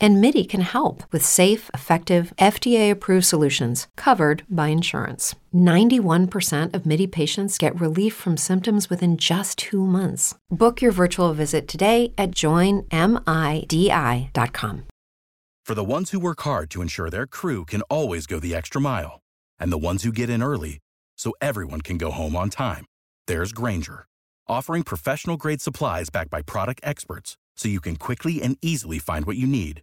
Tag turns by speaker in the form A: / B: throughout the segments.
A: And MIDI can help with safe, effective, FDA approved solutions covered by insurance. 91% of MIDI patients get relief from symptoms within just two months. Book your virtual visit today at joinmidi.com.
B: For the ones who work hard to ensure their crew can always go the extra mile, and the ones who get in early so everyone can go home on time, there's Grainger, offering professional grade supplies backed by product experts so you can quickly and easily find what you need.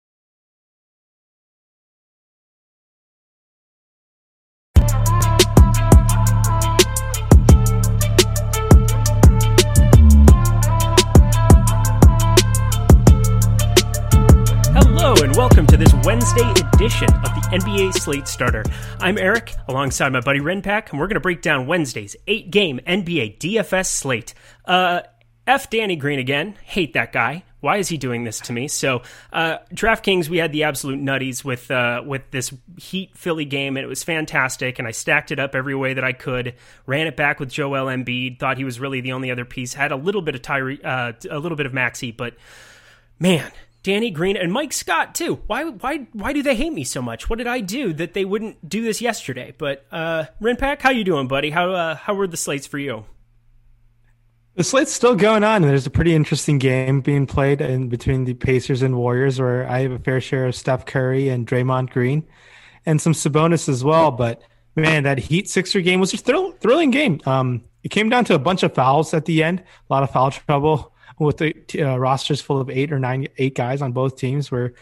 C: And welcome to this Wednesday edition of the NBA Slate Starter. I'm Eric, alongside my buddy Renpack, and we're going to break down Wednesday's eight-game NBA DFS slate. Uh, F Danny Green again. Hate that guy. Why is he doing this to me? So, uh, DraftKings, we had the absolute nutties with uh, with this Heat Philly game, and it was fantastic. And I stacked it up every way that I could. Ran it back with Joel Embiid. Thought he was really the only other piece. Had a little bit of Tyree, uh, a little bit of Maxey, but man, Danny Green and Mike Scott too. Why why why do they hate me so much? What did I do that they wouldn't do this yesterday? But uh Renpack, how you doing, buddy? How uh, how were the slates for you?
D: The slate's still going on. There's a pretty interesting game being played in between the Pacers and Warriors, where I have a fair share of Steph Curry and Draymond Green, and some Sabonis as well. But man, that Heat Sixer game was a thrill, thrilling game. Um, it came down to a bunch of fouls at the end, a lot of foul trouble with the uh, rosters full of eight or nine, eight guys on both teams, where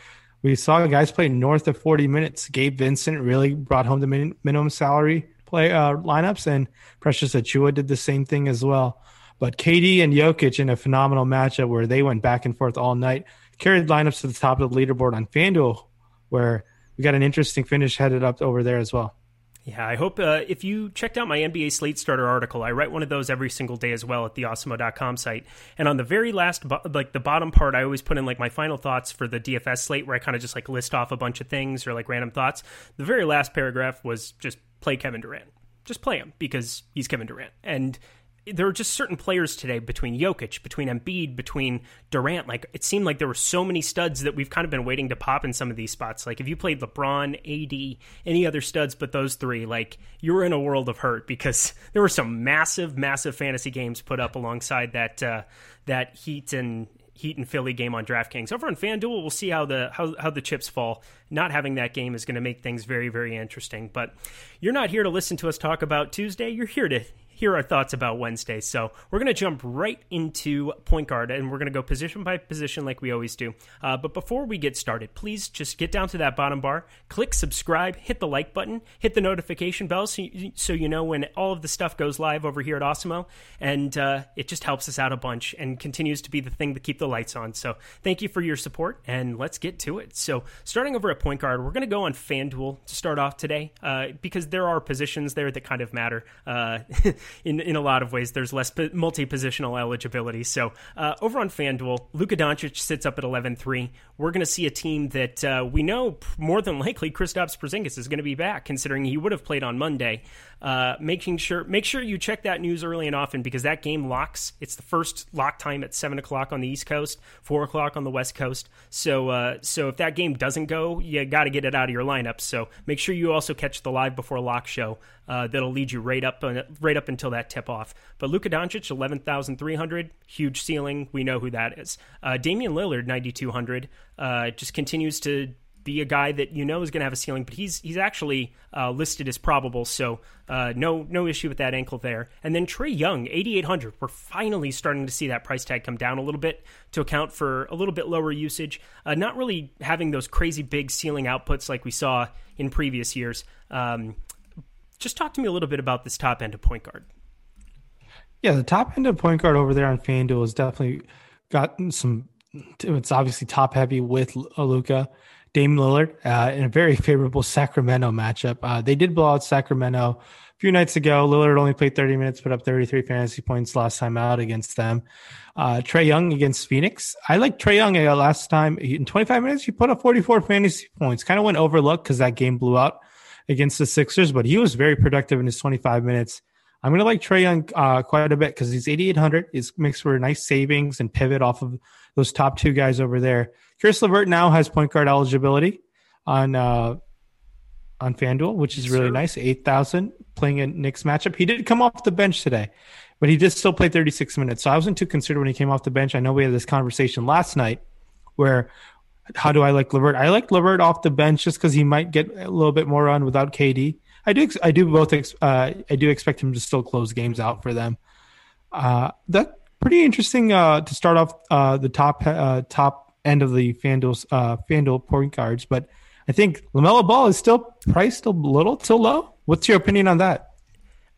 D: we saw guys play north of 40 minutes. Gabe Vincent really brought home the min- minimum salary play uh, lineups, and Precious Achiuwa did the same thing as well. But KD and Jokic in a phenomenal matchup where they went back and forth all night carried lineups to the top of the leaderboard on FanDuel, where we got an interesting finish headed up over there as well.
C: Yeah, I hope uh, if you checked out my NBA Slate Starter article, I write one of those every single day as well at the awesemo.com site. And on the very last, like the bottom part, I always put in like my final thoughts for the DFS slate where I kind of just like list off a bunch of things or like random thoughts. The very last paragraph was just play Kevin Durant. Just play him because he's Kevin Durant. And there are just certain players today between Jokic, between Embiid, between Durant. Like it seemed like there were so many studs that we've kind of been waiting to pop in some of these spots. Like if you played LeBron, AD, any other studs but those three, like you were in a world of hurt because there were some massive, massive fantasy games put up alongside that uh, that Heat and Heat and Philly game on DraftKings. Over on FanDuel, we'll see how the how, how the chips fall. Not having that game is going to make things very very interesting. But you're not here to listen to us talk about Tuesday. You're here to hear our thoughts about Wednesday. So we're going to jump right into point guard and we're going to go position by position like we always do. Uh, but before we get started, please just get down to that bottom bar, click subscribe, hit the like button, hit the notification bell so you, so you know when all of the stuff goes live over here at Awesemo. And uh, it just helps us out a bunch and continues to be the thing to keep the lights on. So thank you for your support and let's get to it. So starting over at point guard, we're going to go on FanDuel to start off today uh, because there are positions there that kind of matter. In in a lot of ways. There's less multi positional eligibility. So uh, over on FanDuel, Luka Doncic sits up at 11-3. We're going to see a team that uh, we know more than likely Kristaps Porzingis is going to be back, considering he would have played on Monday. Uh, making sure make sure you check that news early and often because that game locks. It's the first lock time at seven o'clock on the East Coast, four o'clock on the West Coast. So uh, so if that game doesn't go, you got to get it out of your lineup. So make sure you also catch the live before lock show. Uh, that'll lead you right up uh, right up until that tip off. But Luka Doncic, eleven thousand three hundred, huge ceiling. We know who that is. Uh, Damian Lillard, ninety two hundred, uh, just continues to be a guy that you know is going to have a ceiling, but he's he's actually uh, listed as probable, so uh, no no issue with that ankle there. And then Trae Young, 8,800. We're finally starting to see that price tag come down a little bit to account for a little bit lower usage. Uh, not really having those crazy big ceiling outputs like we saw in previous years. Um, just talk to me a little bit about this top end of point guard.
D: Yeah, the top end of point guard over there on FanDuel has definitely gotten some. It's obviously top heavy with Luka Dame Lillard uh, in a very favorable Sacramento matchup. Uh, they did blow out Sacramento a few nights ago. Lillard only played 30 minutes, put up 33 fantasy points last time out against them. Uh, Trae Young against Phoenix. I like Trae Young last time in 25 minutes. He put up 44 fantasy points. Kind of went overlooked because that game blew out against the Sixers, but he was very productive in his 25 minutes. I'm going to like Trae Young uh, quite a bit because he's 8,800. It makes for nice savings and pivot off of those top two guys over there. Caris LeVert now has point guard eligibility on uh, on FanDuel, which is really nice. 8,000 playing a Knicks matchup. He did come off the bench today, but he did still play 36 minutes. So I wasn't too concerned when he came off the bench. I know we had this conversation last night where how do I like LeVert? I like LeVert off the bench just because he might get a little bit more run without KD. I do. I do both. Ex- Uh, I do expect him to still close games out for them. Uh, that pretty interesting uh, to start off uh, the top uh, top end of the FanDuel uh, FanDuel point guards, but I think Lamelo Ball is still priced a little too low. What's your opinion on that?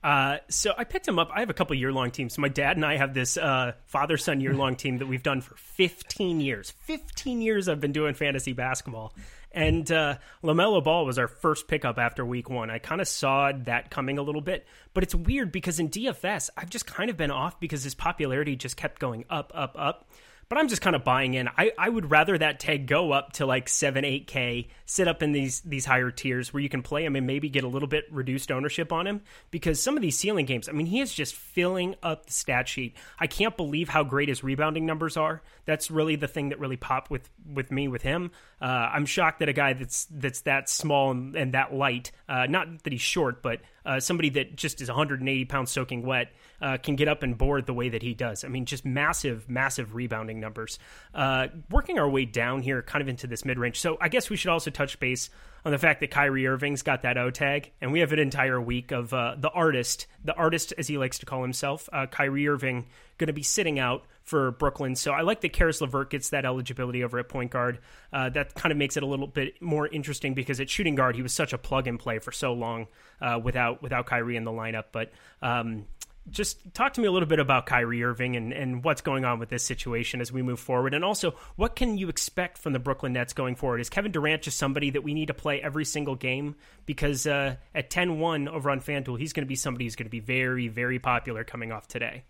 C: Uh, so I picked him up. I have a couple year long teams. So my dad and I have this uh, father son year long team that we've done for 15 years. 15 years I've been doing fantasy basketball. And uh, LaMelo Ball was our first pickup after week one. I kind of saw that coming a little bit, but it's weird because in DFS, I've just kind of been off because his popularity just kept going up, up, up but I'm just kind of buying in. I, I would rather that tag go up to like seven, eight K, sit up in these these higher tiers where you can play him and maybe get a little bit reduced ownership on him. Because some of these ceiling games, I mean, he is just filling up the stat sheet. I can't believe how great his rebounding numbers are. That's really the thing that really popped with with me with him. Uh, I'm shocked that a guy that's that's that small and, and that light, uh, not that he's short, but uh, somebody that just is 180 pounds soaking wet uh, can get up and board the way that he does. I mean, just massive, massive rebounding numbers. Uh, working our way down here, kind of into this mid range. So I guess we should also touch base on the fact that Kyrie Irving's got that O tag, and we have an entire week of uh, the artist, the artist as he likes to call himself, uh, Kyrie Irving, going to be sitting out for Brooklyn. So I like that Caris LeVert gets that eligibility over at point guard. Uh, that kind of makes it a little bit more interesting because at shooting guard he was such a plug and play for so long uh, without without Kyrie in the lineup. But um, just talk to me a little bit about Kyrie Irving and, and what's going on with this situation as we move forward. And also, what can you expect from the Brooklyn Nets going forward? Is Kevin Durant just somebody that we need to play every single game? Because uh, at 10 1 over on FanDuel, he's going to be somebody who's going to be very, very popular coming off today.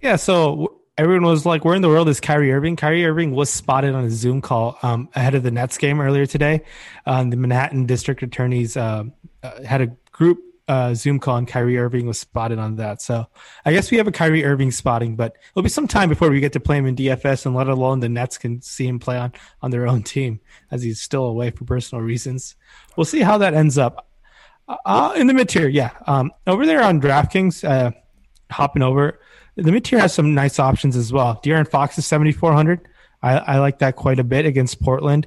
D: Yeah, so everyone was like, "Where in the world is Kyrie Irving?" Kyrie Irving was spotted on a Zoom call um, ahead of the Nets game earlier today. Um, the Manhattan District Attorneys uh, uh, had a group uh, Zoom call and Kyrie Irving was spotted on that. So I guess we have a Kyrie Irving spotting, but it'll be some time before we get to play him in DFS and let alone the Nets can see him play on, on their own team as he's still away for personal reasons. We'll see how that ends up. Uh, uh in the mid tier, yeah. Um, over there on DraftKings, uh, hopping over, the mid tier has some nice options as well. De'Aaron Fox is 7,400. I, I like that quite a bit against Portland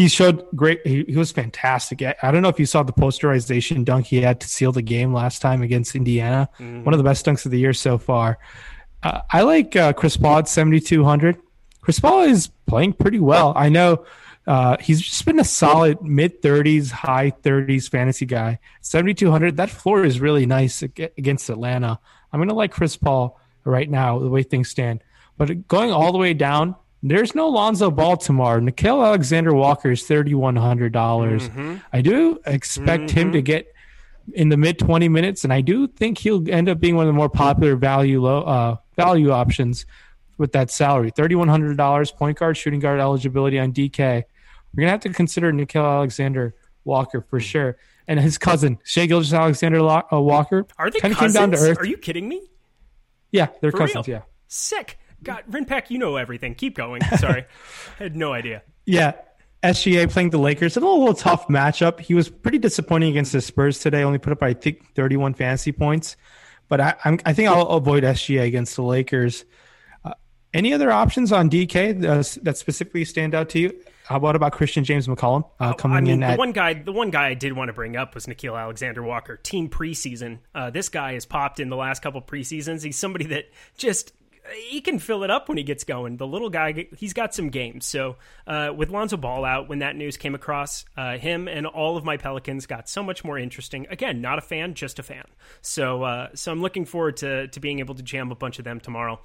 D: he showed great. He, he, was fantastic. I, don't know if you saw the posterization dunk he had to seal the game last time against Indiana. Mm-hmm. One of the best dunks of the year so far. Uh, I like uh, Chris Paul at 7,200. Chris Paul is playing pretty well. I know uh, he's just been a solid mid 30s, high 30s fantasy guy. 7,200. That floor is really nice against Atlanta. I'm going to like Chris Paul right now, the way things stand. But going all the way down, there's no Lonzo Ball tomorrow. Nickeil Alexander Walker is thirty one hundred dollars. Mm-hmm. I do expect mm-hmm. him to get in the mid twenty minutes, and I do think he'll end up being one of the more popular value low, uh, value options with that salary. Thirty one hundred dollars, point guard, shooting guard eligibility on DK. We're gonna have to consider Nickeil Alexander Walker for sure, and his cousin Shai Gilgeous-Alexander uh, Walker.
C: Are they kind of came down to earth? Are you kidding me?
D: Yeah, they're for cousins. Real? Yeah,
C: sick. God, Rinpack, you know everything. Keep going. Sorry, I had no idea.
D: Yeah, SGA playing the Lakers. A little, little tough matchup. He was pretty disappointing against the Spurs today. Only put up, I think, 31 fantasy points. But I, I'm, I think I'll avoid SGA against the Lakers. Uh, any other options on DK uh, that specifically stand out to you? How about about Christian James McCollum uh, coming I mean, in?
C: The
D: at...
C: one guy, the one guy I did want to bring up was Nickeil Alexander Walker. Team preseason. Uh, this guy has popped in the last couple preseasons. He's somebody that just he can fill it up when he gets going. The little guy, he's got some games. So uh, with Lonzo Ball out, when that news came across, uh, him and all of my Pelicans got so much more interesting. Again, not a fan, just a fan. So uh, so I'm looking forward to to being able to jam a bunch of them tomorrow.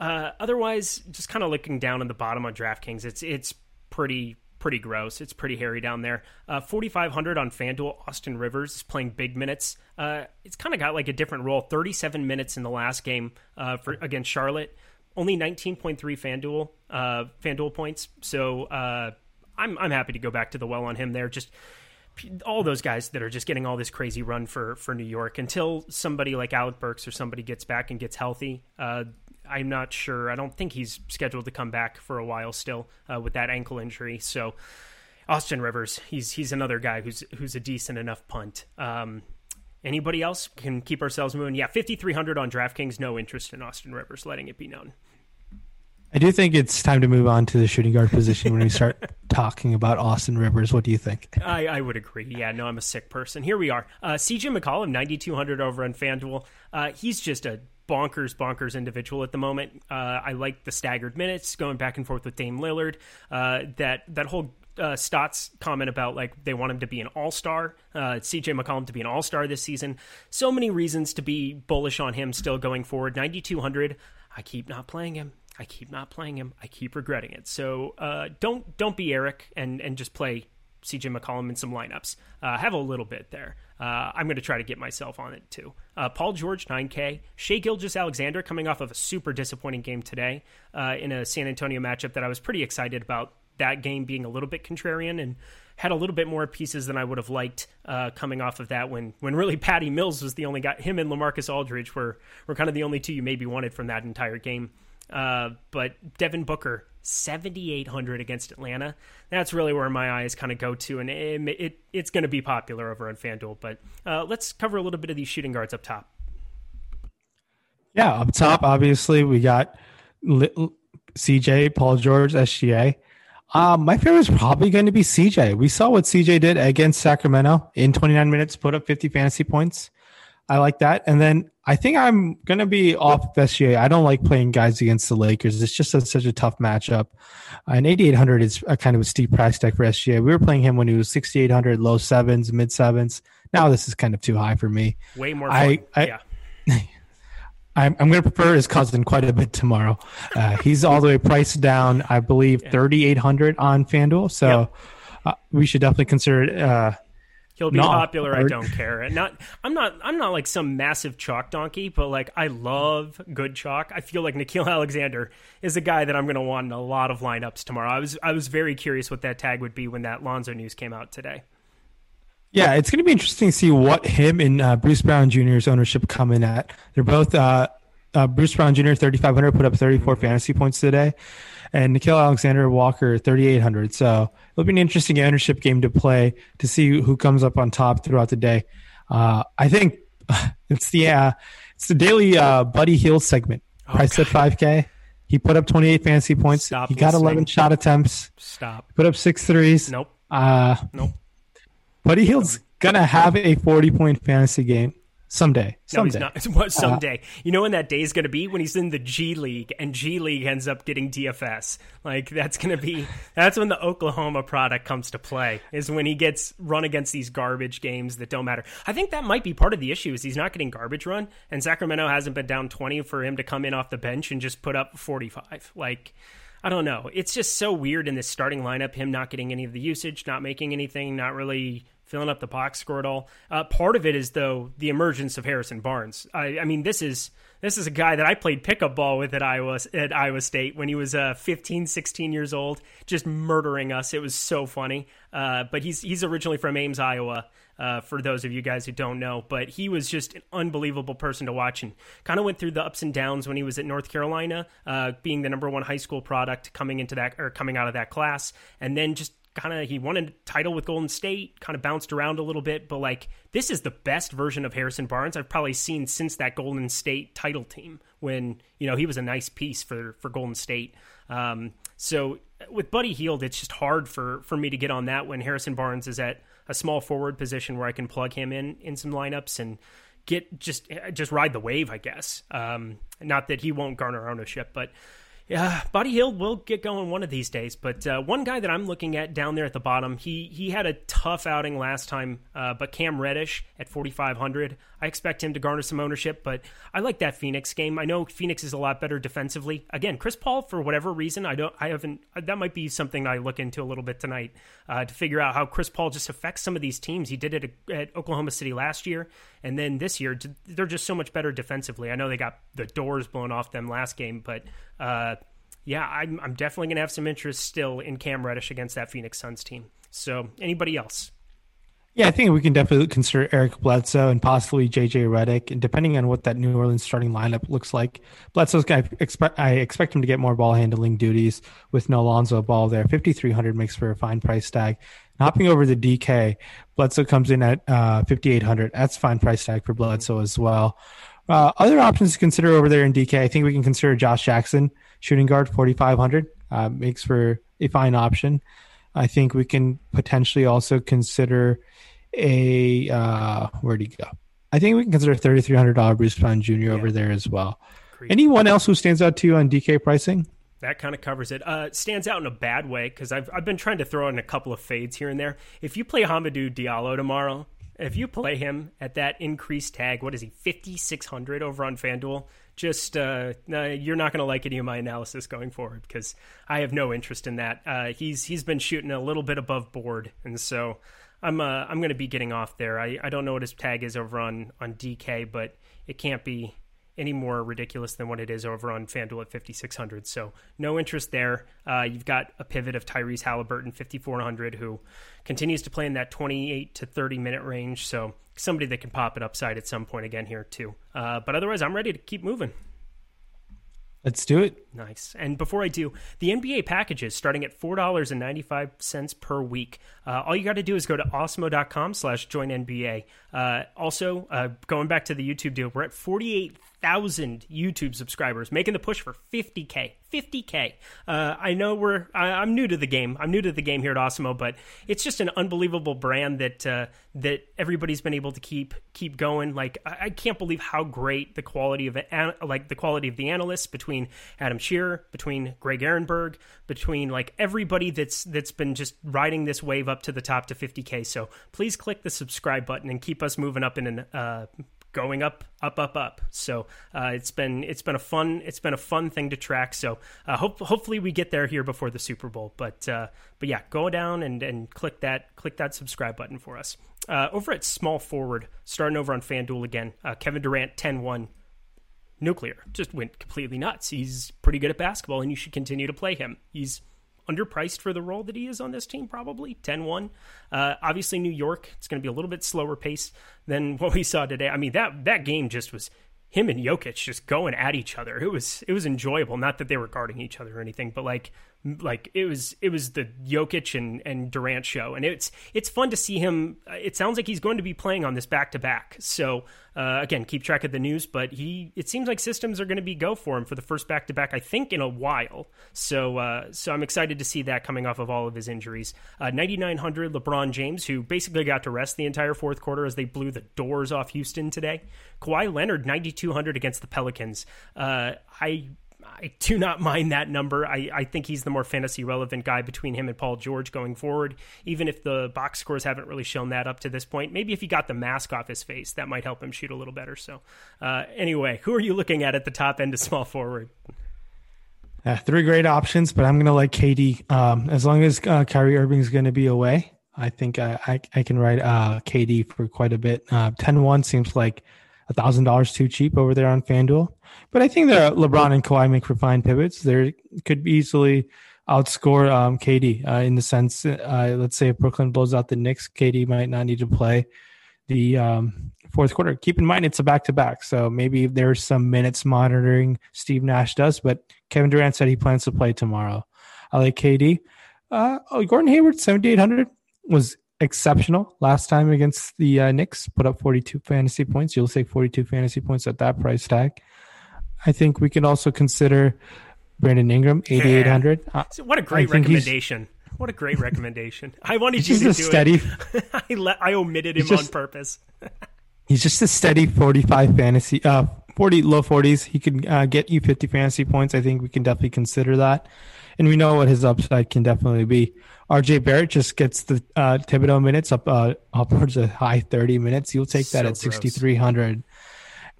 C: Uh, otherwise, just kind of looking down on the bottom on DraftKings, it's it's pretty pretty gross. It's pretty hairy down there. Uh, 4,500 on FanDuel. Austin Rivers is playing big minutes. Uh, it's kind of got like a different role. 37 minutes in the last game uh, for against Charlotte. Only 19.3 FanDuel uh, FanDuel points. So uh, I'm I'm happy to go back to the well on him there. Just all those guys that are just getting all this crazy run for for New York until somebody like Alec Burks or somebody gets back and gets healthy. I'm not sure. I don't think he's scheduled to come back for a while still uh, with that ankle injury. So Austin Rivers, he's he's another guy who's who's a decent enough punt. Um, anybody else can keep ourselves moving? Yeah, 5300 on DraftKings. No interest in Austin Rivers, letting it be known.
D: I do think it's time to move on to the shooting guard position when we start talking about Austin Rivers. What do you think?
C: I, I would agree. Yeah, no, I'm a sick person. Here we are. Uh, CJ McCollum, 9,200 over on FanDuel. Uh, he's just a bonkers, bonkers individual at the moment. Uh, I like the staggered minutes going back and forth with Dame Lillard. Uh, that that whole uh, Stotts comment about like they want him to be an all star, uh, CJ McCollum to be an all star this season. So many reasons to be bullish on him still going forward. 9,200. I keep not playing him. I keep not playing him. I keep regretting it. So uh, don't don't be Eric and and just play CJ McCollum in some lineups. Uh, have a little bit there. Uh, I'm going to try to get myself on it too. Uh, Paul George, 9K. Shai Gilgeous-Alexander coming off of a super disappointing game today uh, in a San Antonio matchup that I was pretty excited about that game being a little bit contrarian and had a little bit more pieces than I would have liked uh, coming off of that when when really Patty Mills was the only guy. Him and Lamarcus Aldridge were, were kind of the only two you maybe wanted from that entire game. Uh, but Devin Booker, 7,800 against Atlanta. That's really where my eyes kind of go to, and it, it it's going to be popular over on FanDuel. But uh, let's cover a little bit of these shooting guards up top.
D: Yeah, up top, obviously, we got CJ, Paul George, SGA. Um, my favorite is probably going to be CJ. We saw what CJ did against Sacramento in 29 minutes, put up 50 fantasy points. I like that. And then I think I'm going to be off SGA. I don't like playing guys against the Lakers. It's just a, such a tough matchup. And 8,800 is a kind of a steep price tag for SGA. We were playing him when he was 6,800, low sevens, mid sevens. Now this is kind of too high for me.
C: Way more. I, I, yeah.
D: I'm, I'm going to prefer his cousin quite a bit tomorrow. Uh, he's all the way priced down, I believe, 3,800 on FanDuel. So yep. uh, we should definitely consider it. Uh,
C: He'll be popular. I don't care. And not, I'm not, I'm not like some massive chalk donkey, but like I love good chalk. I feel like Nickeil Alexander is a guy that I'm going to want in a lot of lineups tomorrow. I was, I was very curious what that tag would be when that Lonzo news came out today.
D: Yeah, it's going to be interesting to see what him and uh, Bruce Brown Jr.'s ownership come in at. They're both uh, uh, Bruce Brown Jr. 3,500 put up 34 mm-hmm. fantasy points today and Nickeil Alexander Walker 3,800. So it'll be an interesting ownership game to play to see who comes up on top throughout the day. Uh, I think it's the uh, it's the daily uh, Buddy Hield segment. Oh, Price at 5K. He put up 28 fantasy points. Stop he got listening. 11 shot attempts.
C: Stop.
D: Put up six threes.
C: Nope.
D: Uh,
C: nope.
D: Buddy Hield's gonna have a 40 point fantasy game. Someday. Someday.
C: No, he's not. What, someday. Uh, you know when that day is going to be? When he's in the G League and G League ends up getting DFS. Like, that's going to be, that's when the Oklahoma product comes to play, is when he gets run against these garbage games that don't matter. I think that might be part of the issue is he's not getting garbage run, and Sacramento hasn't been down 20 for him to come in off the bench and just put up 45. Like, I don't know. It's just so weird in this starting lineup, him not getting any of the usage, not making anything, not really filling up the box score at all. Uh, part of it is though the emergence of Harrison Barnes. I, I, mean, this is this is a guy that I played pickup ball with at Iowa at Iowa State when he was uh, 15, 16 years old, just murdering us. It was so funny. Uh, but he's he's originally from Ames, Iowa. Uh, for those of you guys who don't know, but he was just an unbelievable person to watch and kind of went through the ups and downs when he was at North Carolina, uh, being the number one high school product coming into that or coming out of that class, and then just kind of he won a title with Golden State, kind of bounced around a little bit, but like this is the best version of Harrison Barnes I've probably seen since that Golden State title team when you know he was a nice piece for for Golden State. Um, so with Buddy Hield, it's just hard for for me to get on that when Harrison Barnes is at a small forward position where I can plug him in in some lineups and get just just ride the wave, I guess. Um, not that he won't garner ownership, but Yeah, Buddy Hield will get going one of these days. But uh, one guy that I'm looking at down there at the bottom, he he had a tough outing last time. Uh, but Cam Reddish at 4,500, I expect him to garner some ownership. But I like that Phoenix game. I know Phoenix is a lot better defensively. Again, Chris Paul, for whatever reason, I don't, I haven't. That might be something I look into a little bit tonight uh, to figure out how Chris Paul just affects some of these teams. He did it at Oklahoma City last year, and then this year they're just so much better defensively. I know they got the doors blown off them last game, but uh, yeah, I'm, I'm definitely going to have some interest still in Cam Reddish against that Phoenix Suns team. So, anybody else?
D: Yeah, I think we can definitely consider Eric Bledsoe and possibly JJ Redick, and depending on what that New Orleans starting lineup looks like, Bledsoe's guy expect I expect him to get more ball handling duties with no Lonzo Ball there. Fifty three hundred makes for a fine price tag. And hopping over the DK, Bledsoe comes in at uh, fifty eight hundred. That's fine price tag for Bledsoe as well. Uh, other options to consider over there in DK, I think we can consider Josh Jackson, shooting guard, 4,500. Uh, makes for a fine option. I think we can potentially also consider a, uh, where'd he go? I think we can consider $3,300 Bruce Brown Jr. Yeah. over there as well. Agreed. Anyone else who stands out to you on DK pricing?
C: That kind of covers it. Uh, stands out in a bad way because I've, I've been trying to throw in a couple of fades here and there. If you play Hamidou Diallo tomorrow, if you play him at that increased tag, what is he, 5,600 over on FanDuel? Just, uh, you're not going to like any of my analysis going forward because I have no interest in that. Uh, he's He's been shooting a little bit above board. And so I'm, uh, I'm going to be getting off there. I, I don't know what his tag is over on, on DK, but it can't be any more ridiculous than what it is over on FanDuel at 5,600. So no interest there. Uh, you've got a pivot of Tyrese Halliburton, 5,400, who continues to play in that 28 to 30 minute range. So somebody that can pop it upside at some point again here too. Uh, but otherwise, I'm ready to keep moving.
D: Let's do it.
C: Nice. And before I do, the NBA packages starting at $4.95 per week. Uh, all you got to do is go to awesemo.com slash join NBA. Uh, also, uh, going back to the YouTube deal, we're at 48 thousand YouTube subscribers, making the push for 50k. 50k. Uh, I know we're. I, am new to the game. I'm new to the game here at Awesemo, but it's just an unbelievable brand that uh, that everybody's been able to keep keep going. Like I, I, can't believe how great the quality of it, like the quality of the analysts between Adam Shearer, between Greg Ehrenberg, between like everybody that's that's been just riding this wave up to the top to 50k. So please click the subscribe button and keep us moving up in an uh, going up, up, up, up. So uh, it's been it's been a fun it's been a fun thing to track. So uh, hope, hopefully we get there here before the Super Bowl. But uh, but yeah, go down and and click that click that subscribe button for us. Uh, over at small forward, starting over on FanDuel again. Uh, Kevin Durant 10-1. Nuclear just went completely nuts. He's pretty good at basketball, and you should continue to play him. He's underpriced for the role that he is on this team, probably 10 1. Uh, obviously, New York, it's going to be a little bit slower pace than what we saw today. I mean, that, that game just was him and Jokic just going at each other. It was it was enjoyable. Not that they were guarding each other or anything, but like like it was it was the Jokic and, and Durant show, and it's it's fun to see him. It sounds like he's going to be playing on this back to back. So uh, again, keep track of the news, but he it seems like systems are going to be go for him for the first back to back. I think in a while. So uh, so I'm excited to see that coming off of all of his injuries. Uh, 9900 LeBron James, who basically got to rest the entire fourth quarter as they blew the doors off Houston today. Kawhi Leonard 9200 against the Pelicans. Uh, I I do not mind that number. I, I think he's the more fantasy relevant guy between him and Paul George going forward, even if the box scores haven't really shown that up to this point. Maybe if he got the mask off his face, that might help him shoot a little better. So, uh, anyway, who are you looking at at the top end of small forward?
D: Uh, three great options, but I'm going to like KD. Um, as long as uh, Kyrie Irving is going to be away, I think I, I, I can write uh, KD for quite a bit. Uh, 10 1 seems like thousand dollars too cheap over there on FanDuel. But I think that LeBron and Kawhi make fine pivots. They could easily outscore um, KD uh, in the sense, uh, let's say if Brooklyn blows out the Knicks, KD might not need to play the um, fourth quarter. Keep in mind it's a back to back, so maybe there's some minutes monitoring Steve Nash does. But Kevin Durant said he plans to play tomorrow. I like KD. Uh, oh, Gordon Hayward, 7,800 was exceptional last time against the uh, Knicks. Put up 42 fantasy points. You'll take 42 fantasy points at that price tag. I think we can also consider Brandon Ingram, 8,800.
C: Yeah. What a great recommendation. What a great recommendation. I wanted you to do
D: steady,
C: it. I, let, I omitted him
D: just,
C: on purpose.
D: he's just a steady 45 fantasy, uh, 40 low 40s. He could uh, get you 50 fantasy points. I think we can definitely consider that. And we know what his upside can definitely be. RJ Barrett just gets the uh, Thibodeau minutes up uh, upwards of high 30 minutes. You'll take that so at 6,300.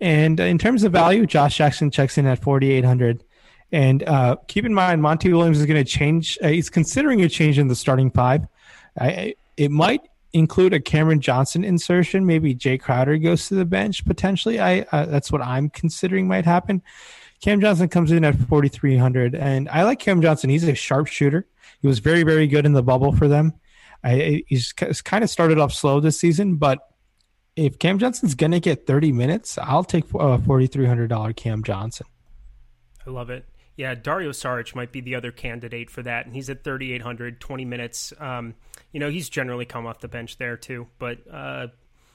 D: And in terms of value, Josh Jackson checks in at 4,800. And uh, keep in mind, Monty Williams is going to change. Uh, he's considering a change in the starting five. I, it might include a Cameron Johnson insertion. Maybe Jae Crowder goes to the bench potentially. I uh, that's what I'm considering might happen. Cam Johnson comes in at 4,300, and I like Cam Johnson. He's a sharpshooter. He was very, very good in the bubble for them. I, he's kind of started off slow this season, but if Cam Johnson's going to get 30 minutes, I'll take a $4,300 Cam Johnson.
C: I love it. Yeah, Dario Saric might be the other candidate for that, and he's at 3,800, 20 minutes. Um, you know, he's generally come off the bench there too, but uh,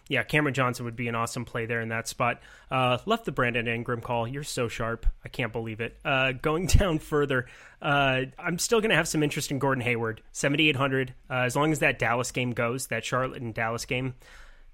C: yeah, Cameron Johnson would be an awesome play there in that spot. Uh, left the Brandon Ingram call. You're so sharp. I can't believe it. Uh, going down further, uh, I'm still going to have some interest in Gordon Hayward, 7,800. Uh, as long as that Dallas game goes, that Charlotte and Dallas game,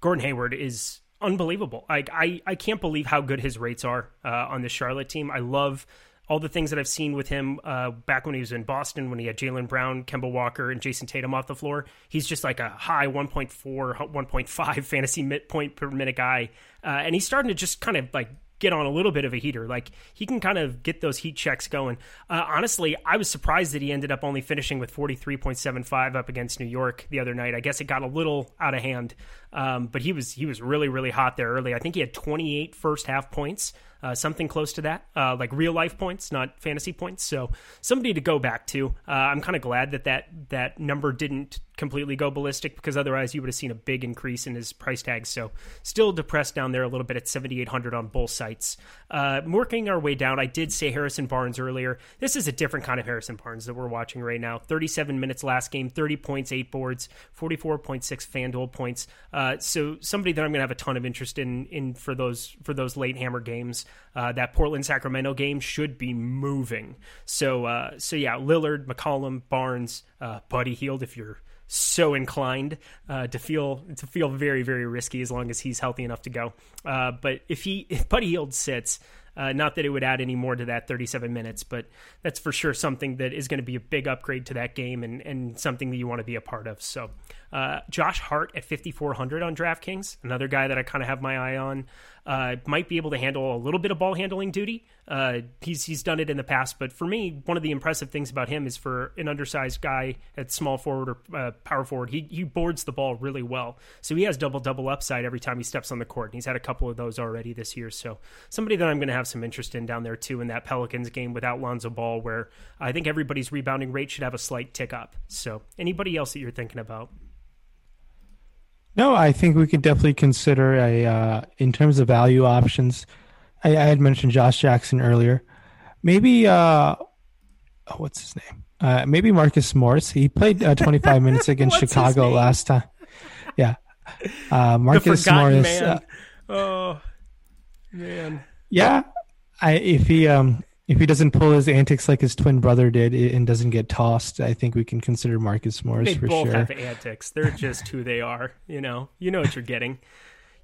C: Gordon Hayward is unbelievable. I, I, can't believe how good his rates are uh, on the Charlotte team. I love all the things that I've seen with him uh, back when he was in Boston, when he had Jaylen Brown, Kemba Walker, and Jayson Tatum off the floor, he's just like a high 1.4, 1.5 fantasy point per minute guy. Uh, and he's starting to just kind of like get on a little bit of a heater. Like he can kind of get those heat checks going. Uh, honestly, I was surprised that he ended up only finishing with 43.75 up against New York the other night. I guess it got a little out of hand, um, but he was he was really really hot there early. I think he had 28 first half points uh, something close to that, uh, like real life points, not fantasy points. So somebody to go back to. Uh, I'm kind of glad that, that that number didn't completely go ballistic because otherwise you would have seen a big increase in his price tag. So still depressed down there a little bit at 7,800 on both sites. Uh, working our way down, I did say Harrison Barnes earlier. This is a different kind of Harrison Barnes that we're watching right now. 37 minutes last game, 30 points, eight boards, 44.6 FanDuel points. Uh, so somebody that I'm going to have a ton of interest in in for those for those late hammer games. Uh, that Portland Sacramento game should be moving. So uh, so yeah, Lillard, McCollum, Barnes, uh, Buddy Hield if you're so inclined uh, to feel to feel very very risky as long as he's healthy enough to go. Uh, but if he if Buddy Hield sits, uh, not that it would add any more to that 37 minutes, but that's for sure something that is going to be a big upgrade to that game and, and something that you want to be a part of. So, uh, Josh Hart at 5,400 on DraftKings, another guy that I kind of have my eye on uh, might be able to handle a little bit of ball handling duty. Uh, he's he's done it in the past, but for me, one of the impressive things about him is for an undersized guy at small forward or uh, power forward, he he boards the ball really well. So he has double double upside every time he steps on the court, and he's had a couple of those already this year. So somebody that I'm going to have some interest in down there too in that Pelicans game without Lonzo Ball, where I think everybody's rebounding rate should have a slight tick up. So anybody else that you're thinking about?
D: No, I think we could definitely consider a uh, in terms of value options. I, I, had mentioned Josh Jackson earlier. Maybe uh, oh, what's his name? Uh, maybe Marcus Morris. He played uh, 25 minutes against Chicago last time. Yeah, uh, Marcus Morris.
C: Man. Uh, oh man.
D: Yeah, I if he um if he doesn't pull his antics like his twin brother did and doesn't get tossed, I think we can consider Marcus Morris for sure.
C: they
D: for
C: both
D: sure.
C: have antics. They're just who they are. You know, you know what you're getting.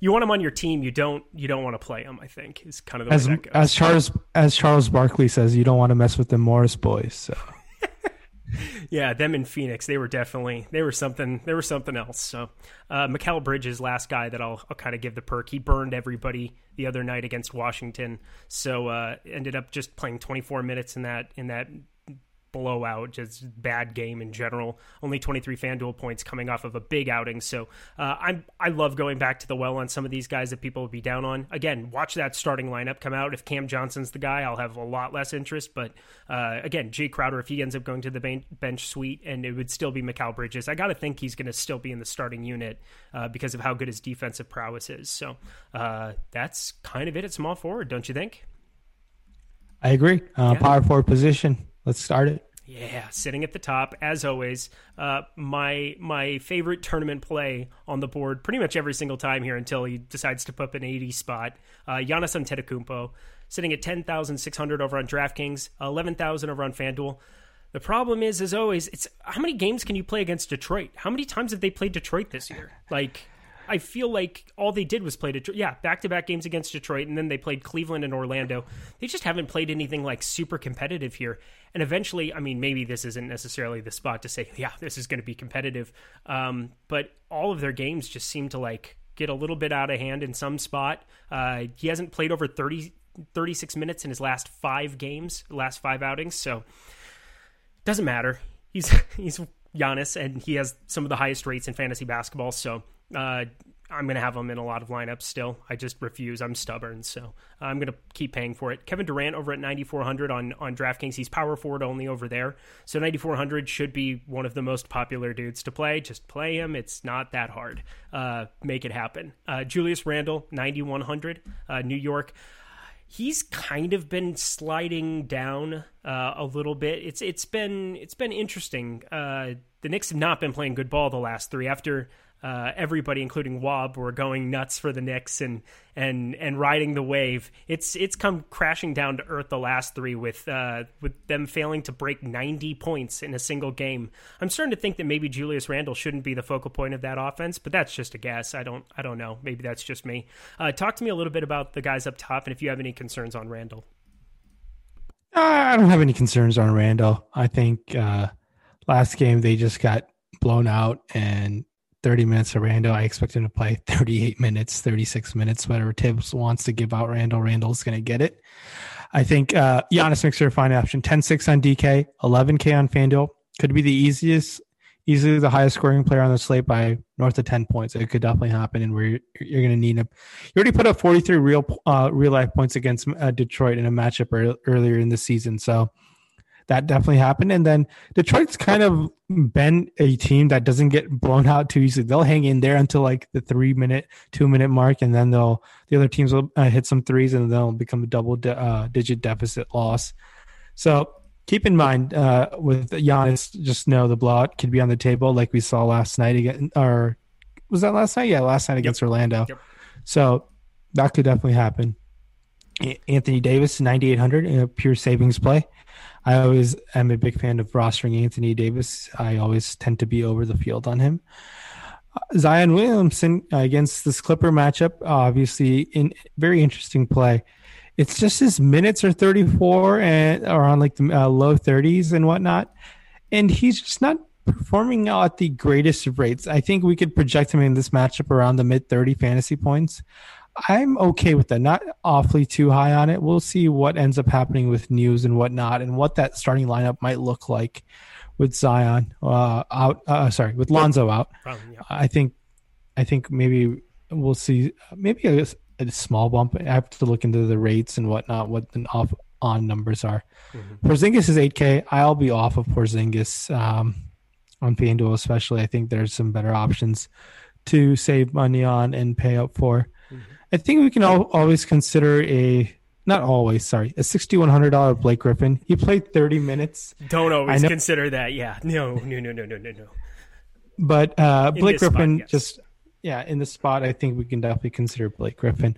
C: You want them on your team. You don't. You don't want to play them. I think is kind of the
D: as,
C: way that goes.
D: As Charles as Charles Barkley says, you don't want to mess with the Morris boys. So.
C: Yeah, them in Phoenix, they were definitely they were something they were something else. So, uh, Mikal Bridges, last guy that I'll I'll kind of give the perk. He burned everybody the other night against Washington, so uh, ended up just playing 24 minutes in that in that blowout, just bad game in general. Only 23 FanDuel points coming off of a big outing. So uh, I'm I love going back to the well on some of these guys that people would be down on. Again, watch that starting lineup come out. If Cam Johnson's the guy, I'll have a lot less interest. But uh, again, Jae Crowder, if he ends up going to the bench suite, and it would still be Mikal Bridges, I got to think he's going to still be in the starting unit uh, because of how good his defensive prowess is. So uh, that's kind of it at small forward, don't you think?
D: I agree. Uh, yeah. Power forward position. Let's start it.
C: Yeah, sitting at the top as always. Uh, my my favorite tournament play on the board pretty much every single time here until he decides to put up an 80 spot. Uh, Giannis Antetokounmpo sitting at 10,600 over on DraftKings, 11,000 over on FanDuel. The problem is, as always, it's how many games can you play against Detroit? How many times have they played Detroit this year? Like, I feel like all they did was play Detroit. Yeah, back to back games against Detroit, and then they played Cleveland and Orlando. They just haven't played anything like super competitive here. And eventually, I mean, maybe this isn't necessarily the spot to say, yeah, this is going to be competitive. Um, but all of their games just seem to like get a little bit out of hand in some spot. Uh, he hasn't played over 30, 36 minutes in his last five games, last five outings. So doesn't matter. He's he's Giannis, and he has some of the highest rates in fantasy basketball. So uh, I'm going to have him in a lot of lineups still. I just refuse. I'm stubborn, so I'm going to keep paying for it. Kevin Durant over at 9400 on on DraftKings. He's power forward only over there, so 9400 should be one of the most popular dudes to play. Just play him. It's not that hard. Uh, make it happen. Uh, Julius Randle 9100, uh, New York he's kind of been sliding down uh, a little bit. It's it's been it's been interesting. Uh, the Knicks have not been playing good ball the last three after uh, everybody, including Wob, were going nuts for the Knicks and and and riding the wave. It's it's come crashing down to earth the last three with uh, with them failing to break 90 points in a single game. I'm starting to think that maybe Julius Randle shouldn't be the focal point of that offense, but that's just a guess. I don't I don't know. Maybe that's just me. Uh, talk to me a little bit about the guys up top and if you have any concerns on Randle.
D: I don't have any concerns on Randle. I think uh, last game they just got blown out and 30 minutes of Randle. I expect him to play 38 minutes, 36 minutes, whatever Thibs wants to give out Randle. Randle's going to get it. I think uh, Giannis Mixer, fine option. 10 6 on DK, 11K on FanDuel. Could be the easiest, easily the highest scoring player on the slate by north of 10 points. It could definitely happen, and where you're, you're going to need him. You already put up 43 real uh, real life points against uh, Detroit in a matchup er- earlier in the season. So that definitely happened. And then Detroit's kind of been a team that doesn't get blown out too easily. They'll hang in there until like the three minute, two minute mark, and then they'll the other teams will uh, hit some threes, and they'll become a double de- uh, digit deficit loss. So keep in mind uh, with Giannis, just know the blowout could be on the table, like we saw last night again. Or was that last night? Yeah, last night against yep. Orlando. Yep. So that could definitely happen. Anthony Davis, 9,800 in a pure savings play. I always am a big fan of rostering Anthony Davis. I always tend to be over the field on him. Uh, Zion Williamson against this Clipper matchup, obviously in very interesting play. It's just his minutes are 34 and are on like the uh, low 30s and whatnot, and he's just not performing at the greatest rates. I think we could project him in this matchup around the mid 30 fantasy points. I'm okay with that. Not awfully too high on it. We'll see what ends up happening with news and whatnot, and what that starting lineup might look like with Zion uh, out. Uh, sorry, with Lonzo out. Yeah. I think, I think maybe we'll see maybe a, a, small bump. I have to look into the rates and whatnot. What the off on numbers are. Mm-hmm. Porzingis is 8K. I'll be off of Porzingis um, on FanDuel, especially. I think there's some better options to save money on and pay up for. I think we can all, always consider a not always, sorry, a sixty-one hundred dollar Blake Griffin. He played thirty minutes.
C: Don't always consider that. Yeah, no, no, no, no, no, no, no.
D: But uh, Blake Griffin, spot, yes. just yeah, in the spot, I think we can definitely consider Blake Griffin.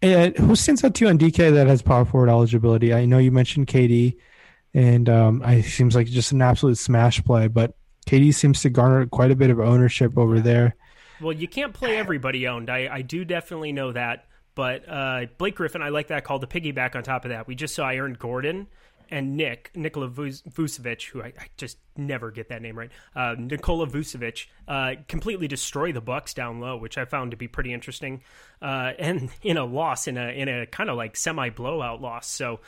D: Uh, who stands out to you on DK that has power forward eligibility? I know you mentioned KD, and um, it seems like just an absolute smash play. But KD seems to garner quite a bit of ownership over there.
C: Well, you can't play everybody owned. I, I do definitely know that. But uh, Blake Griffin, I like that call. The piggyback on top of that, we just saw Aaron Gordon and Nick Nikola Vucevic, who I, I, just never get that name right. Uh, Nikola Vucevic uh, completely destroy the Bucks down low, which I found to be pretty interesting. Uh, and in a loss, in a in a kind of like semi blowout loss. So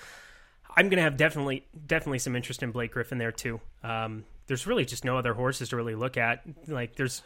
C: I'm gonna have definitely definitely some interest in Blake Griffin there too. Um, there's really just no other horses to really look at. Like there's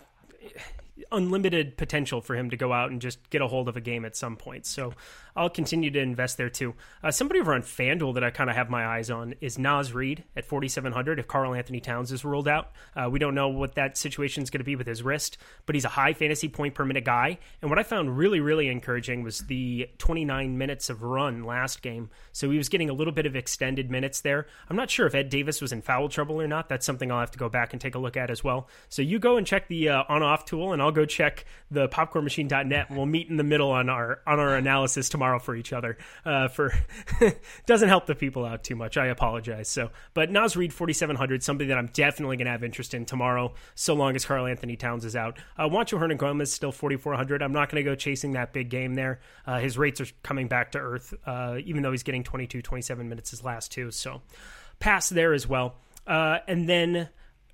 C: unlimited potential for him to go out and just get a hold of a game at some point. So I'll continue to invest there too. Uh, somebody over on FanDuel that I kind of have my eyes on is Naz Reid at 4,700 if Karl-Anthony Towns is ruled out. Uh, we don't know what that situation is going to be with his wrist, but he's a high fantasy point per minute guy. And what I found really, really encouraging was the 29 minutes of run last game. So he was getting a little bit of extended minutes there. I'm not sure if Ed Davis was in foul trouble or not. That's something I'll have to go back and take a look at as well. So you go and check the uh, on off tool and I'll go check the popcornmachine.net and we'll meet in the middle on our on our analysis tomorrow for each other. Uh, for doesn't help the people out too much. I apologize. So, but Naz Reid 4700, something that I'm definitely going to have interest in tomorrow, so long as Karl-Anthony Towns is out. Uh, Juancho Hernangomez still 4400. I'm not going to go chasing that big game there. Uh, his rates are coming back to earth, uh, even though he's getting 22, 27 minutes his last two. So, pass there as well. Uh, and then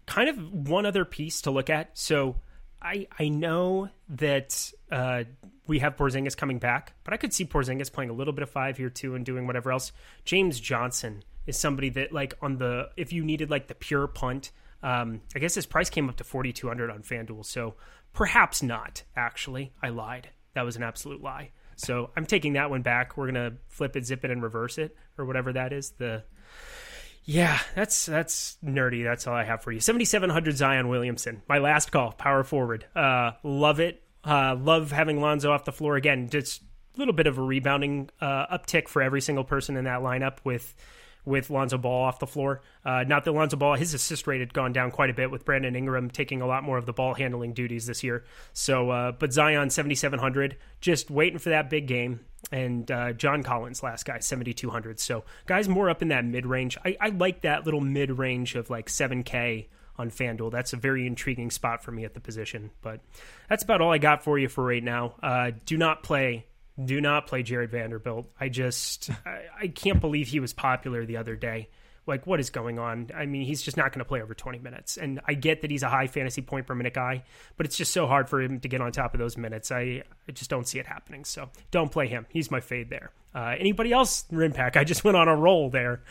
C: kind of one other piece to look at. So I I know that uh, we have Porzingis coming back, but I could see Porzingis playing a little bit of five here too and doing whatever else. James Johnson is somebody that like on the if you needed like the pure punt, um, I guess his price came up to forty two hundred on FanDuel. So perhaps not. Actually, I lied. That was an absolute lie. So I'm taking that one back. We're gonna flip it, zip it, and reverse it, or whatever that is. The yeah, that's that's nerdy. That's all I have for you. Seventy seven hundred Zion Williamson, my last call, power forward. Uh, love it. Uh, love having Lonzo off the floor again. Just a little bit of a rebounding uh, uptick for every single person in that lineup with with Lonzo Ball off the floor. Uh, not that Lonzo Ball, his assist rate had gone down quite a bit with Brandon Ingram taking a lot more of the ball handling duties this year. So, uh, but Zion 7,700, just waiting for that big game. And uh, John Collins, last guy, 7,200. So, guys, more up in that mid range. I, I like that little mid range of like 7K on FanDuel. That's a very intriguing spot for me at the position. But that's about all I got for you for right now. Uh, do not play do not play Jarred Vanderbilt. I just I, I, can't believe he was popular the other day. Like what is going on? I mean, he's just not going to play over 20 minutes. And I get that he's a high fantasy point per minute guy, but it's just so hard for him to get on top of those minutes. I, I just don't see it happening. So don't play him. He's my fade there. Uh, anybody else, Rinpack? I just went on a roll there.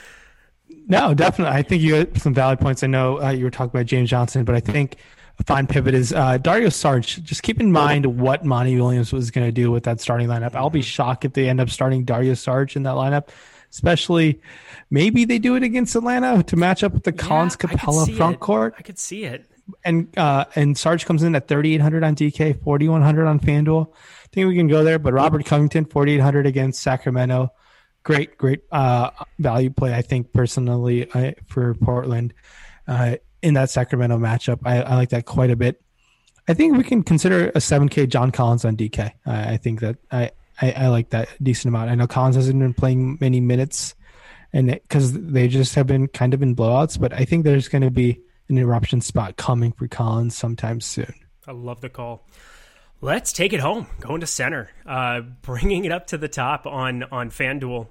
D: No, definitely. I think you had some valid points. I know uh, you were talking about James Johnson, but I think fine pivot is uh, Dario Saric. Just keep in mind what Monty Williams was going to do with that starting lineup. I'll be shocked if they end up starting Dario Saric in that lineup, especially maybe they do it against Atlanta to match up with the yeah, Collins Capela front
C: it.
D: court.
C: I could see it.
D: And uh, and Saric comes in at 3,800 on DK, 4,100 on FanDuel. I think we can go there. But Robert Covington, 4,800 against Sacramento. Great, great uh, value play, I think, personally, uh, for Portland. Uh, in that Sacramento matchup. I, I, like that quite a bit. I think we can consider a 7K John Collins on DK. I, I think that I, I, I, like that decent amount. I know Collins hasn't been playing many minutes, and because they just have been kind of in blowouts, but I think there's going to be an eruption spot coming for Collins sometime soon.
C: I love the call. Let's take it home. Going to center, uh, bringing it up to the top on on FanDuel.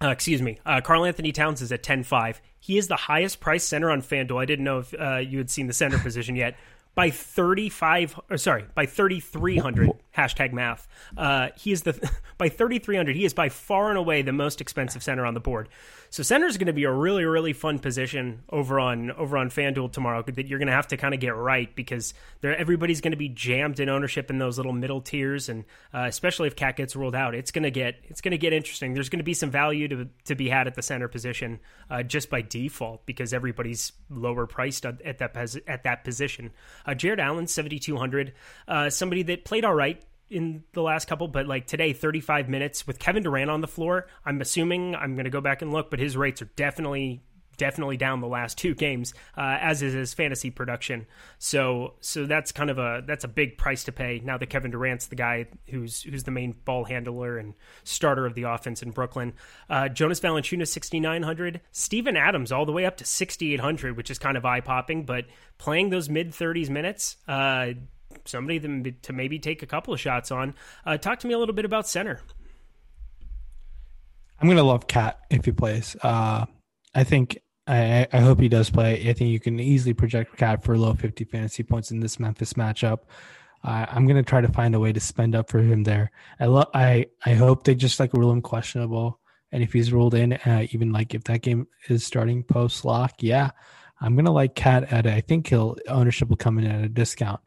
C: Uh, excuse me. Uh, Karl-Anthony Towns is at 10 5. He is the highest priced center on FanDuel. I didn't know if uh, you had seen the center position yet. By 35, or sorry, by 3,300, hashtag math. Uh, he is the, by 3,300, he is by far and away the most expensive center on the board. So center is going to be a really really fun position over on over on FanDuel tomorrow that you're going to have to kind of get right because everybody's going to be jammed in ownership in those little middle tiers and uh, especially if KAT gets ruled out, it's going to get it's going to get interesting. There's going to be some value to to be had at the center position uh, just by default because everybody's lower priced at that at that position. Uh, Jarrett Allen 7200, uh, somebody that played all right in the last couple, but like today, 35 minutes with Kevin Durant on the floor. I'm assuming I'm going to go back and look, but his rates are definitely definitely down the last two games, uh, as is his fantasy production. So so that's kind of a that's a big price to pay now that Kevin Durant's the guy who's who's the main ball handler and starter of the offense in Brooklyn. Uh, Jonas Valanciunas 6900, Steven Adams all the way up to 6800, which is kind of eye popping, but playing those mid 30s minutes. Uh, somebody to maybe take a couple of shots on. Uh, talk to me a little bit about center.
D: I'm gonna love KAT if he plays. Uh, I think I, I hope he does play. I think you can easily project KAT for low 50 fantasy points in this Memphis matchup. Uh, I'm gonna try to find a way to spend up for him there. I. I I hope they just like rule him questionable, and if he's ruled in, uh, even like if that game is starting post lock, yeah, I'm gonna like KAT at. I think he'll ownership will come in at a discount.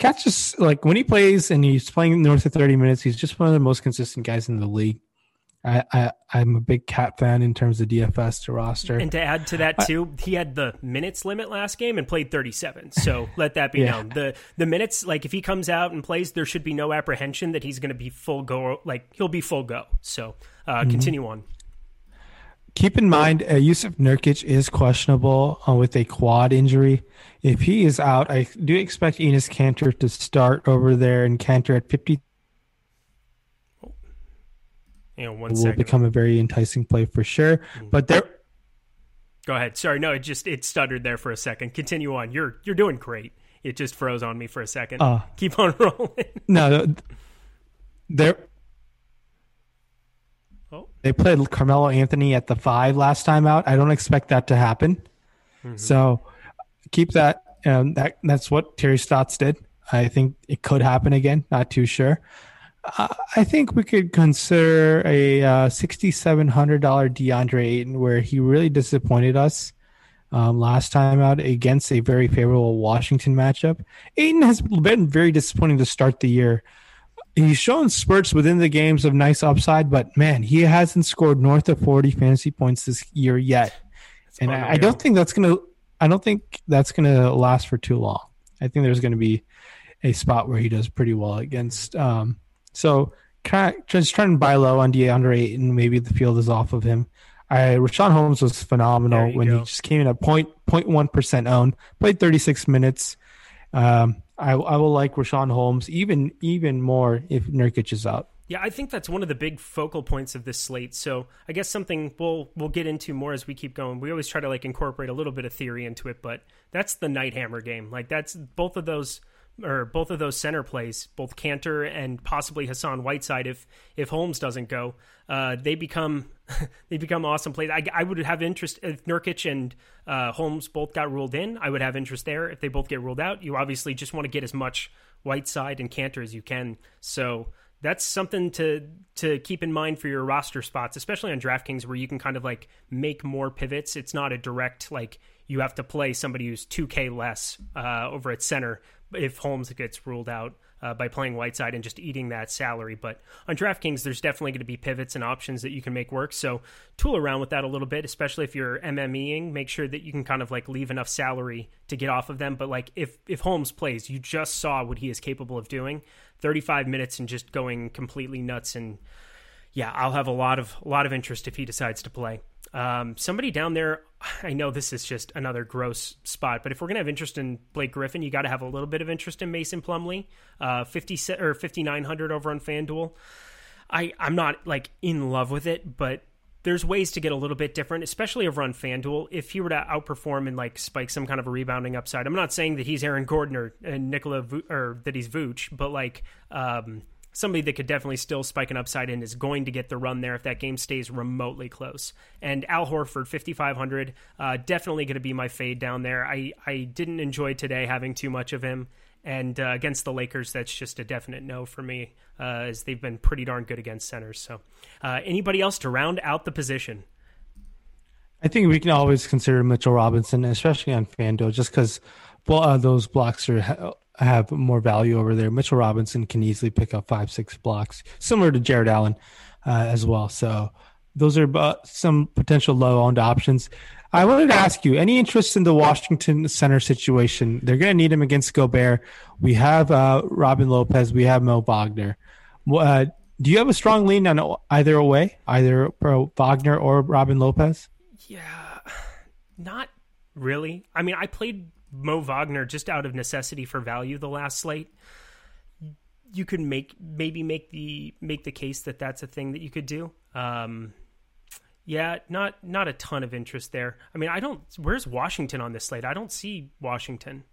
D: KAT's just like when he plays and he's playing north of 30 minutes, he's just one of the most consistent guys in the league. I, I I'm a big KAT fan in terms of DFS to roster.
C: And to add to that too, I, he had the minutes limit last game and played 37. So let that be yeah. known. The the minutes like if he comes out and plays, there should be no apprehension that he's going to be full go. Like he'll be full go. So uh, mm-hmm. continue on.
D: Keep in mind, uh, Jusuf Nurkic is questionable uh, with a quad injury. If he is out, I do expect Enes Kanter to start over there, and Kanter at 50
C: you know, one
D: will
C: second.
D: become a very enticing play for sure.
C: Mm-hmm.
D: But there,
C: Go ahead. Sorry, no, it just it stuttered there for a second. Continue on. You're you're doing great. It just froze on me for a second.
D: Uh,
C: Keep on rolling.
D: no, there.
C: Oh.
D: They played Carmelo Anthony at the five last time out. I don't expect that to happen. So keep that. Um, that that's what Terry Stotts did. I think it could happen again. Not too sure. Uh, I think we could consider a uh, sixty-seven hundred dollar DeAndre Ayton, where he really disappointed us um, last time out against a very favorable Washington matchup. Ayton has been very disappointing to start the year. He's shown spurts within the games of nice upside, but man, he hasn't scored north of forty fantasy points this year yet, and I, I don't think that's gonna. I don't think that's gonna last for too long. I think there's going to be a spot where he does pretty well against. Um, so try, just trying to buy low on DeAndre Ayton. Maybe the field is off of him. I, Richaun Holmes was phenomenal when
C: go.
D: he just came in at point point one percent owned. Played 36 minutes. Um, I, I will like Richaun Holmes even even more if Nurkic is out.
C: Yeah, I think that's one of the big focal points of this slate. So I guess something we'll we'll get into more as we keep going. We always try to like incorporate a little bit of theory into it, but that's the night hammer game. Like that's both of those or both of those center plays, both Kanter and possibly Hassan Whiteside. If if Holmes doesn't go, uh, they become they become awesome plays. I, I would have interest if Nurkic and uh, Holmes both got ruled in. I would have interest there. If they both get ruled out, you obviously just want to get as much Whiteside and Kanter as you can. So that's something to to keep in mind for your roster spots, especially on DraftKings, where you can kind of like make more pivots. It's not a direct like you have to play somebody who's two K less uh, over at center if Holmes gets ruled out uh, by playing Whiteside and just eating that salary. But on DraftKings, there's definitely going to be pivots and options that you can make work. So tool around with that a little bit, especially if you're MMEing. Make sure that you can kind of like leave enough salary to get off of them. But like if if Holmes plays, you just saw what he is capable of doing. 35 minutes and just going completely nuts and yeah, I'll have a lot of a lot of interest if he decides to play. Um, somebody down there, I know this is just another gross spot, but if we're gonna have interest in Blake Griffin, you got to have a little bit of interest in Mason Plumlee. Uh, fifty or fifty nine hundred over on FanDuel. I I'm not like in love with it, but there's ways to get a little bit different, especially over on FanDuel. If he were to outperform and like spike some kind of a rebounding upside, I'm not saying that he's Aaron Gordon or and Nikola Vu- or that he's Vooch, but like um, somebody that could definitely still spike an upside and is going to get the run there if that game stays remotely close. And Al Horford, 5,500, uh, definitely going to be my fade down there. I, I didn't enjoy today having too much of him. And uh, against the Lakers, that's just a definite no for me, uh, as they've been pretty darn good against centers. So, uh, anybody else to round out the position?
D: I think we can always consider Mitchell Robinson, especially on FanDuel, just because well, uh, those blocks are ha- have more value over there. Mitchell Robinson can easily pick up five, six blocks, similar to Jarrett Allen uh, as well. So those are uh, some potential low-owned options. I wanted to ask you, any interest in the Washington center situation? They're going to need him against Gobert. We have uh, Robin Lopez. We have Mo Wagner. Uh, do you have a strong lean on either way, either Wagner or Robin Lopez?
C: Yeah, not really. I mean, I played Mo Wagner just out of necessity for value the last slate. You could make maybe make the make the case that that's a thing that you could do. Um, yeah, not not a ton of interest there. I mean, I don't. Where's Washington on this slate? I don't see Washington.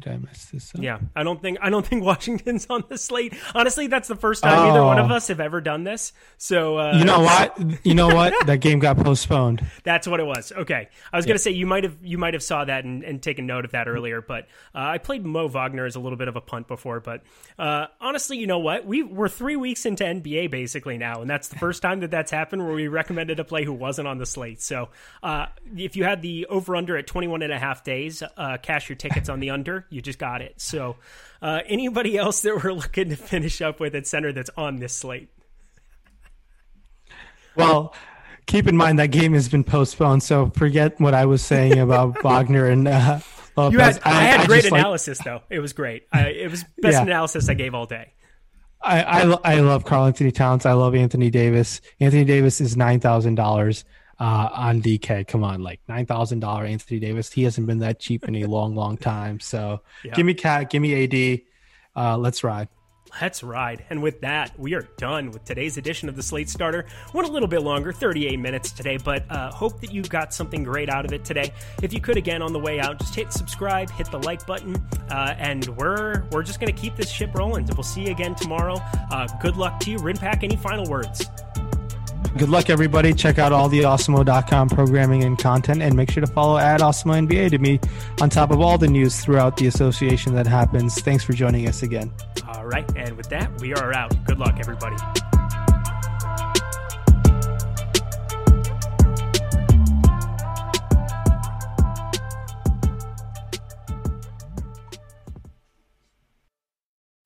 D: Did I mess this up?
C: Yeah, I don't think I don't think Washington's on the slate. Honestly, that's the first time either one of
D: Oh.
C: us have ever done this. So uh,
D: You know what? You know what? That game got postponed.
C: That's what it was. Okay, I was gonna say you might have you might have saw that and, and taken note of that earlier, but uh, I played Mo Wagner as a little bit of a punt before. But uh, honestly, you know what? We we're three weeks into NBA basically now, and that's the first time that that's happened where we recommended a play who wasn't on the slate. So uh, if you had the over under at 21 and a half days, uh, cash your tickets on the under. You just got it. So uh, anybody else that we're looking to finish up with at center that's on this slate?
D: Well, keep in mind that game has been postponed, so forget what I was saying about Wagner and uh, Lopez.
C: You had I, had great
D: just like-
C: analysis though. It was great. I, it was best
D: Yeah.
C: analysis I gave all day.
D: I, I, I love Karl-Anthony Towns. I love Anthony Davis. Anthony Davis is nine thousand uh, on DK. Come on, like nine thousand dollar Anthony Davis. He hasn't been that cheap in a long, long time. So give me KAT, give me AD. Uh, let's ride.
C: Let's ride. And with that, we are done with today's edition of the Slate Starter. Went a little bit longer, 38 minutes today, but uh, hope that you got something great out of it today. If you could, again, on the way out, just hit subscribe, hit the like button, uh, and we're we're just going to keep this ship rolling. We'll see you again tomorrow. Uh, good luck to you. Rinpack, any final words?
D: Good luck, everybody. Check out all the Awesemo.com programming and content, and make sure to follow at Awesemo NBA to be on top of all the news throughout the association that happens. Thanks for joining us again.
C: All right. And with that, we are out. Good luck, everybody.